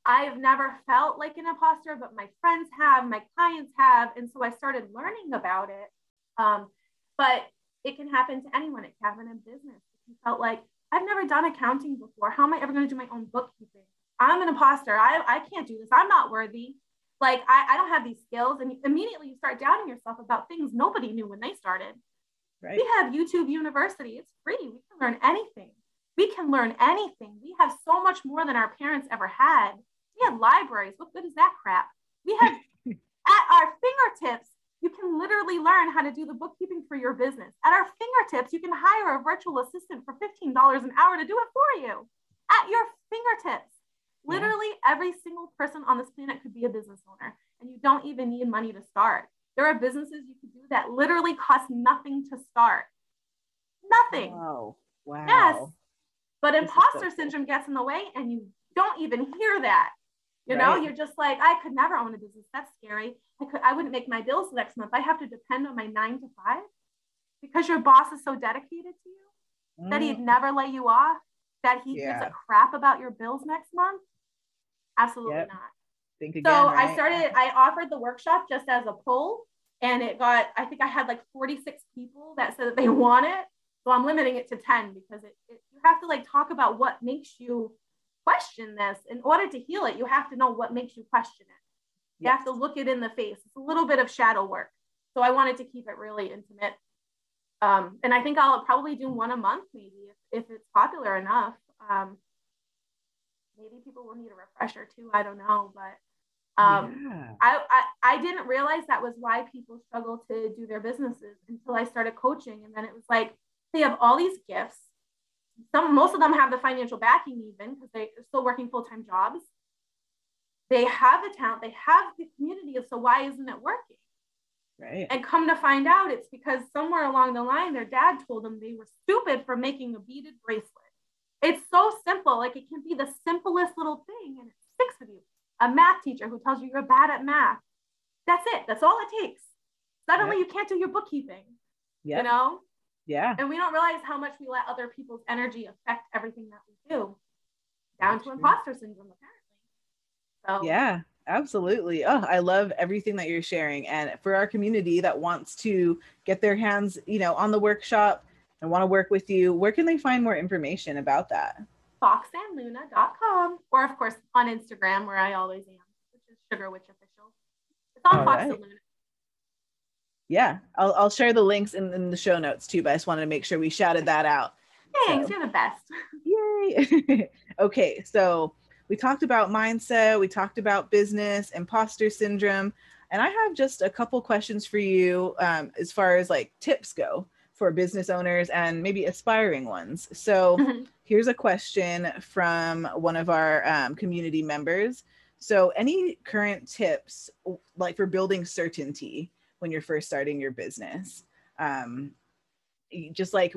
I've never felt like an imposter, but my friends have, my clients have, and so I started learning about it. Um, but it can happen to anyone. It can happen in business. You felt like I've never done accounting before. How am I ever going to do my own bookkeeping? I'm an imposter. I, I can't do this. I'm not worthy. Like I, I don't have these skills. And immediately you start doubting yourself about things nobody knew when they started. Right. We have YouTube University. It's free. We can learn anything. We can learn anything. We have so much more than our parents ever had. We have libraries. What good is that crap? We have at our fingertips you can literally learn how to do the bookkeeping for your business. At our fingertips, you can hire a virtual assistant for $15 an hour to do it for you. At your fingertips. Literally, every single person on this planet could be a business owner, and you don't even need money to start. There are businesses you could do that literally cost nothing to start. Nothing. Oh, Wow. Yes. But This imposter so cool. syndrome gets in the way and you don't even hear that. You know, you're just like, I could never own a business. That's scary. I could I wouldn't make my bills next month. I have to depend on my nine to five because your boss is so dedicated to you that he'd Mm, never lay you off, that he gives a crap about your bills next month. Absolutely Yep. not. think So again, I started, I offered the workshop just as a poll, and it got, I think I had like 46 people that said that they want it. So I'm limiting it to 10 because it, it, you have to like talk about what makes you question this. In order to heal it, you have to know what makes you question it. You have to look it in the face. It's a little bit of shadow work. So I wanted to keep it really intimate. Um, and I think I'll probably do one a month, maybe if, if it's popular enough. Um, maybe people will need a refresher too. I don't know, but um, yeah. I, I I didn't realize that was why people struggle to do their businesses until I started coaching, and then it was like they have all these gifts. Some most of them have the financial backing even because they're still working full time jobs. They have the talent, they have the community, so why isn't it working? right. And come to find out, it's because somewhere along the line, their dad told them they were stupid for making a beaded bracelet. It's so simple. Like it can be the simplest little thing and it sticks with you. A math teacher who tells you you're bad at math. That's it. That's all it takes. Suddenly you can't do your bookkeeping, Yeah. you know? yeah. And we don't realize how much we let other people's energy affect everything that we do, down That's to true. imposter syndrome, apparently. So, Yeah, absolutely. Oh, I love everything that you're sharing. And for our community that wants to get their hands, you know, on the workshop and want to work with you, where can they find more information about that? foxxandluna.com, or of course on Instagram, where I always am, which is Sugar Witch Official. It's on All Fox right. and Luna. Yeah, I'll, I'll share the links in, in the show notes too, but I just wanted to make sure we shouted that out. Thanks, So- you're the best. Yay. okay, so we talked about mindset, we talked about business, imposter syndrome, and I have just a couple questions for you um, as far as like tips go for business owners and maybe aspiring ones. So Mhm. here's a question from one of our um, community members. So, any current tips like for building certainty when you're first starting your business? Um, just like,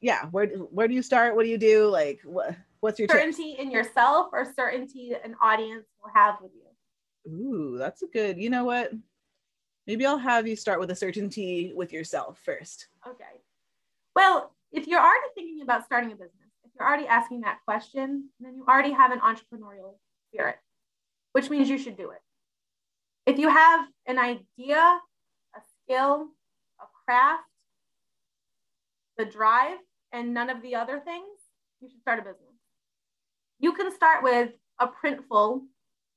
yeah, where where do you start? What do you do? Like, what what's your certainty in yourself or certainty an audience will have with you. Ooh, that's a good. You know what? Maybe I'll have you start with a certainty with yourself first. Okay. Well, if you're already thinking about starting a business, if you're already asking that question, then you already have an entrepreneurial spirit, which means you should do it. If you have an idea, a skill, a craft, the drive, and none of the other things, you should start a business. You can start with a Printful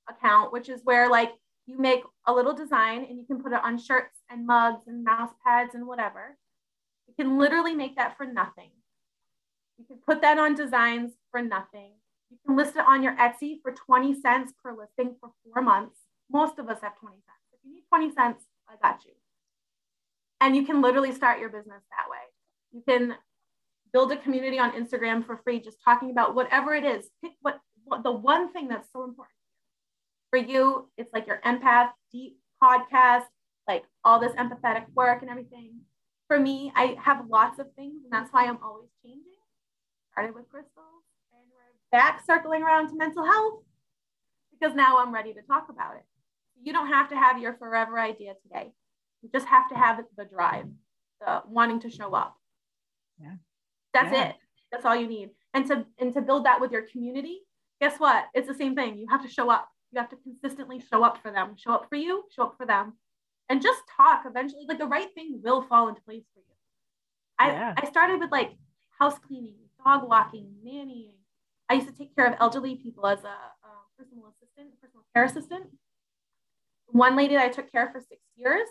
account, which is where like you make a little design and you can put it on shirts and mugs and mouse pads and whatever. You can literally make that for nothing. You can put that on designs for nothing. You can list it on your Etsy for 20 cents per listing for four months. Most of us have 20 cents. If you need 20 cents, I got you. And you can literally start your business that way. You can build a community on Instagram for free, just talking about whatever it is. Pick what, what the one thing that's so important for you. It's like your empath deep podcast, like all this empathetic work and everything. For me, I have lots of things, and that's why I'm always changing. Started with crystals, and we're back circling around to mental health because now I'm ready to talk about it. You don't have to have your forever idea today. You just have to have the drive, the wanting to show up. Yeah. That's Yeah. it. That's all you need. And to and to build that with your community, guess what? It's the same thing. You have to show up. You have to consistently show up for them. Show up for you, show up for them. And just talk eventually. Like the right thing will fall into place for you. I, Yeah. I started with like house cleaning, dog walking, nannying. I used to take care of elderly people as a, a personal assistant, personal care assistant. One lady that I took care of for six years,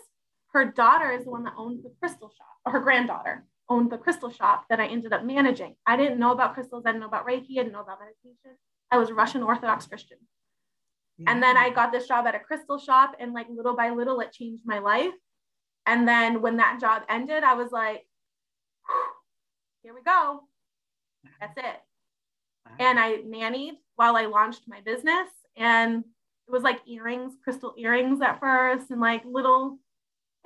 her daughter is the one that owns the crystal shop, or her granddaughter owned the crystal shop that I ended up managing. I didn't know about crystals. I didn't know about Reiki. I didn't know about meditation. I was Russian Orthodox Christian. And then I got this job at a crystal shop, and like little by little, it changed my life. And then when that job ended, I was like, here we go. That's it. And I nannied while I launched my business. And it was like earrings, crystal earrings at first, and like little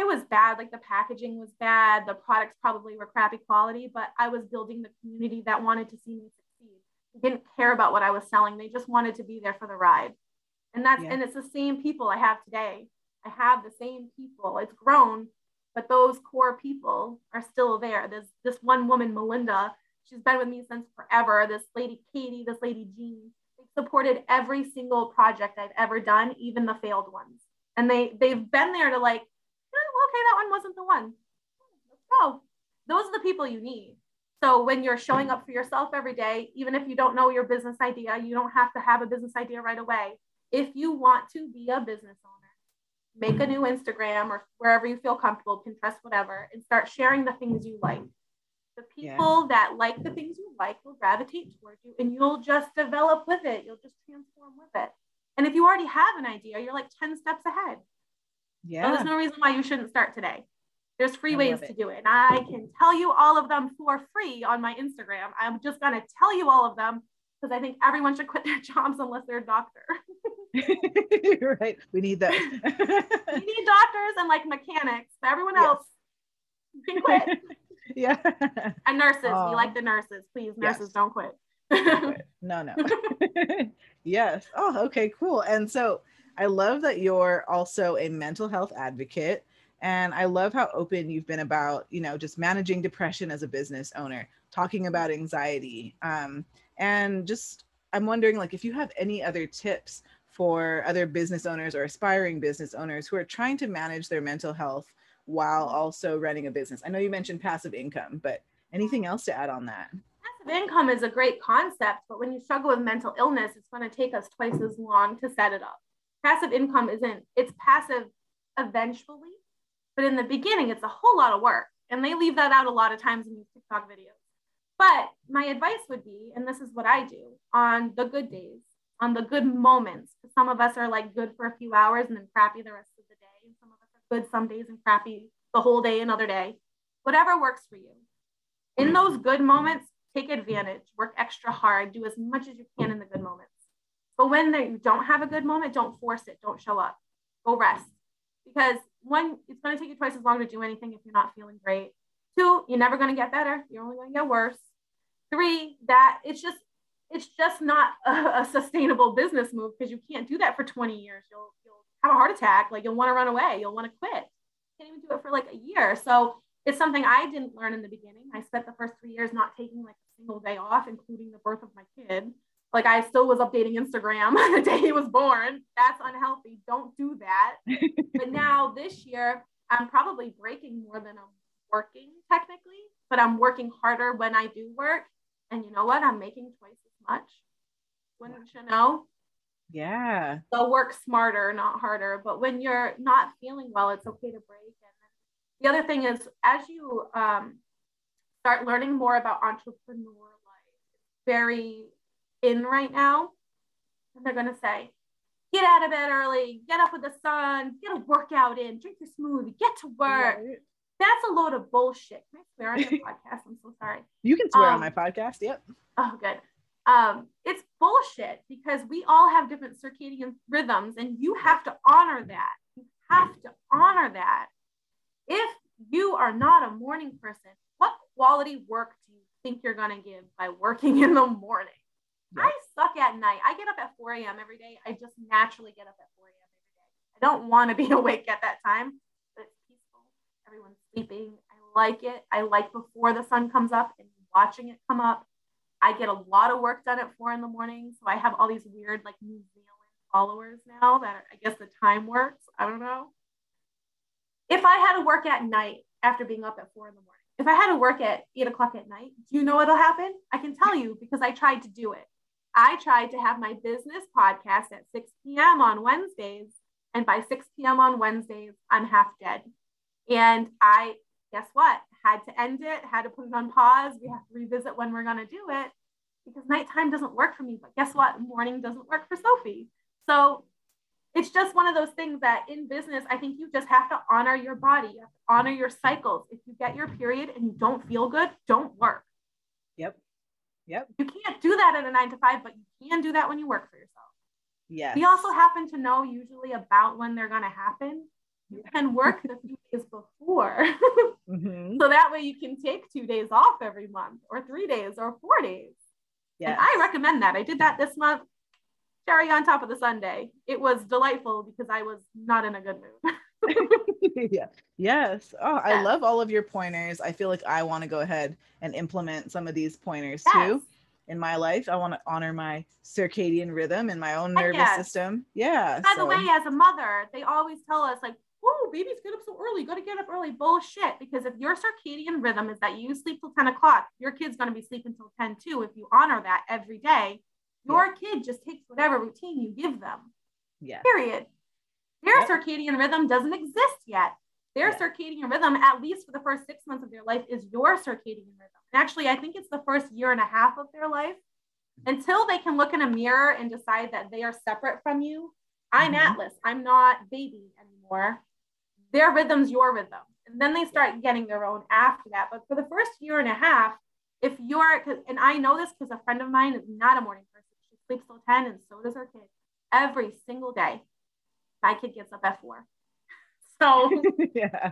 it was bad. Like the packaging was bad. The products probably were crappy quality, but I was building the community that wanted to see me succeed. They didn't care about what I was selling. They just wanted to be there for the ride. And that's, yeah. and it's the same people I have today. I have the same people. It's grown, but those core people are still there. There's this one woman, Melinda, she's been with me since forever. This lady, Katie, this lady, Jean, they supported every single project I've ever done, even the failed ones. And they, they've been there to like, okay, that one wasn't the one. Let's go. Those are the people you need. So when you're showing up for yourself every day, even if you don't know your business idea, you don't have to have a business idea right away. If you want to be a business owner, make a new Instagram or wherever you feel comfortable, Pinterest, whatever, and start sharing the things you like. The people yeah. that like the things you like will gravitate towards you and you'll just develop with it. You'll just transform with it. And if you already have an idea, you're like 10 steps ahead. Yeah. So there's no reason why you shouldn't start today. There's free I ways to do it. And I can tell you all of them for free on my Instagram. I'm just going to tell you all of them because I think everyone should quit their jobs unless they're a doctor. You're right. We need that. we need doctors and like mechanics. But everyone else can quit. yeah. And nurses. Um, we like the nurses. Please, nurses, yes. don't quit. no, no. yes. Oh, okay, cool. And so I love that you're also a mental health advocate. And I love how open you've been about, you know, just managing depression as a business owner, talking about anxiety. Um, and just, I'm wondering, like, if you have any other tips for other business owners or aspiring business owners who are trying to manage their mental health while also running a business. I know you mentioned passive income, but anything else to add on that? Passive income is a great concept, but when you struggle with mental illness, it's going to take us twice as long to set it up. Passive income isn't, it's passive eventually, but in the beginning, it's a whole lot of work. And they leave that out a lot of times in these TikTok videos. But my advice would be, and this is what I do on the good days, on the good moments. Some of us are like good for a few hours and then crappy the rest of the day. And some of us are good some days and crappy the whole day another day. Whatever works for you. In those good moments, take advantage, work extra hard, do as much as you can in the good moments. But when you don't have a good moment, don't force it, don't show up, go rest. Because one, it's going to take you twice as long to do anything if you're not feeling great. Two, you're never going to get better, you're only going to get worse. Three, that it's just it's just not a, a sustainable business move because you can't do that for 20 years. You'll, you'll have a heart attack. Like you'll want to run away. You'll want to quit. You can't even do it for like a year. So it's something I didn't learn in the beginning. I spent the first three years not taking like a single day off, including the birth of my kid. Like I still was updating Instagram the day he was born. That's unhealthy. Don't do that. but now this year, I'm probably breaking more than I'm working technically, but I'm working harder when I do work. And you know what? I'm making twice as much. Wouldn't you know? Yeah. So work smarter, not harder. But when you're not feeling well, it's okay to break. And the other thing is, as you um, start learning more about entrepreneur life, it's very in right now. And they're going to say, get out of bed early, get up with the sun, get a workout in, drink your smoothie, get to work. Right. That's a load of bullshit. Can I swear on your podcast? I'm so sorry. You can swear um, on my podcast. Yep. Oh, good um, it's bullshit because we all have different circadian rhythms and you have to honor that. You have to honor that. If you are not a morning person, what quality work do you think you're going to give by working in the morning? Yeah. I suck at night. I get up at 4 a.m. every day. I just naturally get up at 4 a.m. every day. I don't want to be awake at that time, but it's peaceful. Everyone's sleeping. I like it. I like before the sun comes up and watching it come up. I get a lot of work done at four in the morning. So I have all these weird, like New Zealand followers now that are, I guess the time works. I don't know. If I had to work at night after being up at four in the morning, if I had to work at eight o'clock at night, do you know what'll happen? I can tell you because I tried to do it. I tried to have my business podcast at 6 p.m. on Wednesdays. And by 6 p.m. on Wednesdays, I'm half dead. And I, guess what? had to end it, had to put it on pause. We have to revisit when we're going to do it because nighttime doesn't work for me. But guess what? Morning doesn't work for Sophie. So it's just one of those things that in business, I think you just have to honor your body, you have to honor your cycles. If you get your period and you don't feel good, don't work. Yep. You can't do that at a nine to five, but you can do that when you work for yourself. Yes. We also happen to know usually about when they're going to happen. you can work the few days before. mm-hmm. So that way you can take two days off every month or three days or four days. Yes. And I recommend that. I did that this month. Cherry on top of the sundae. It was delightful because I was not in a good mood. yeah. Yes. Oh, yes. I love all of your pointers. I feel like I want to go ahead and implement some of these pointers yes. too in my life. I want to honor my circadian rhythm and my own nervous yes. system. Yeah. By so. the way, as a mother, they always tell us like, "Oh, babies get up so early. Got to get up early." Bullshit. Because if your circadian rhythm is that you sleep till ten o'clock, your kid's going to be sleeping till ten too. If you honor that every day, your yeah. kid just takes whatever routine you give them. Yeah. Period. Their yep. circadian rhythm doesn't exist yet. Their yeah. circadian rhythm, at least for the first six months of their life, is your circadian rhythm. And actually, I think it's the first year and a half of their life until they can look in a mirror and decide that they are separate from you. I'm mm-hmm. Atlas. I'm not baby anymore. Their rhythm's your rhythm. And then they start getting their own after that. But for the first year and a half, if you're, and I know this because a friend of mine is not a morning person. She sleeps till 10 and so does her kid every single day. My kid gets up at four. So, yeah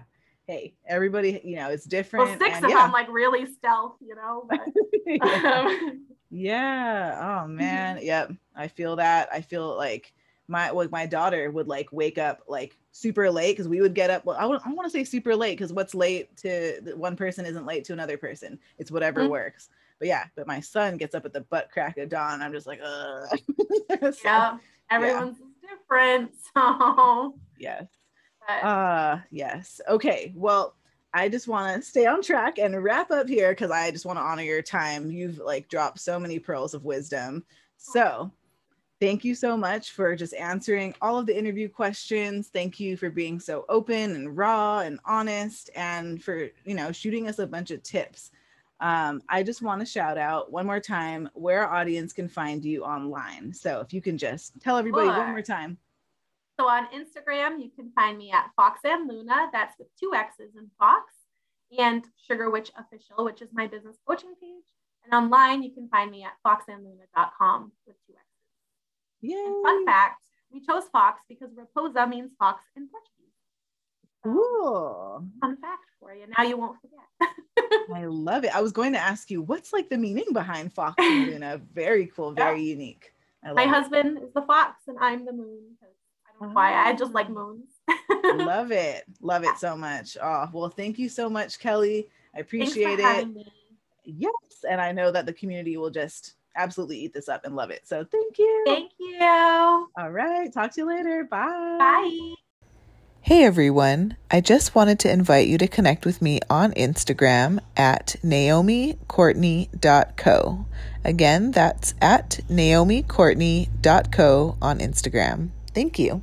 hey, everybody, you know, it's different. Well, six and, if yeah. I'm like really stealth, you know. But, yeah. Um, yeah. Oh man. Yep. I feel that. I feel like my like my daughter would like wake up like super late because we would get up. Well, I, would, I want to say super late because what's late to one person isn't late to another person. It's whatever mm-hmm. works. But yeah, but my son gets up at the butt crack of dawn. I'm just like, uh. so, yeah. Everyone's yeah. Different. So yes. Uh yes. Okay. Well, I just want to stay on track and wrap up here because I just want to honor your time. You've like dropped so many pearls of wisdom. So thank you so much for just answering all of the interview questions. Thank you for being so open and raw and honest and for, you know, shooting us a bunch of tips. Um, I just want to shout out one more time where our audience can find you online. So if you can just tell everybody sure. one more time. So on Instagram, you can find me at Foxx and Luna. That's with two X's in Fox, and Sugar Witch Official, which is my business coaching page. And online, you can find me at foxxandluna.com with two X's. Yay. And fun fact: we chose Fox because Raposa means fox in Portuguese. Ooh. Fun fact for you. Now you won't forget. I love it. I was going to ask you what's like the meaning behind Fox and Luna. Very cool, very yeah. unique. My it. husband is the fox and I'm the moon why I just like ah. moons. Love it. Love it so much. Oh, well, thank you so much, Kelly. I appreciate it. Yes. And I know that the community will just absolutely eat this up and love it. So thank you. Thank you. All right. Talk to you later. Bye. Bye. Hey everyone, I just wanted to invite you to connect with me on Instagram at naomicourtney.co. Again, that's at naomicourtney.co on Instagram. Thank you.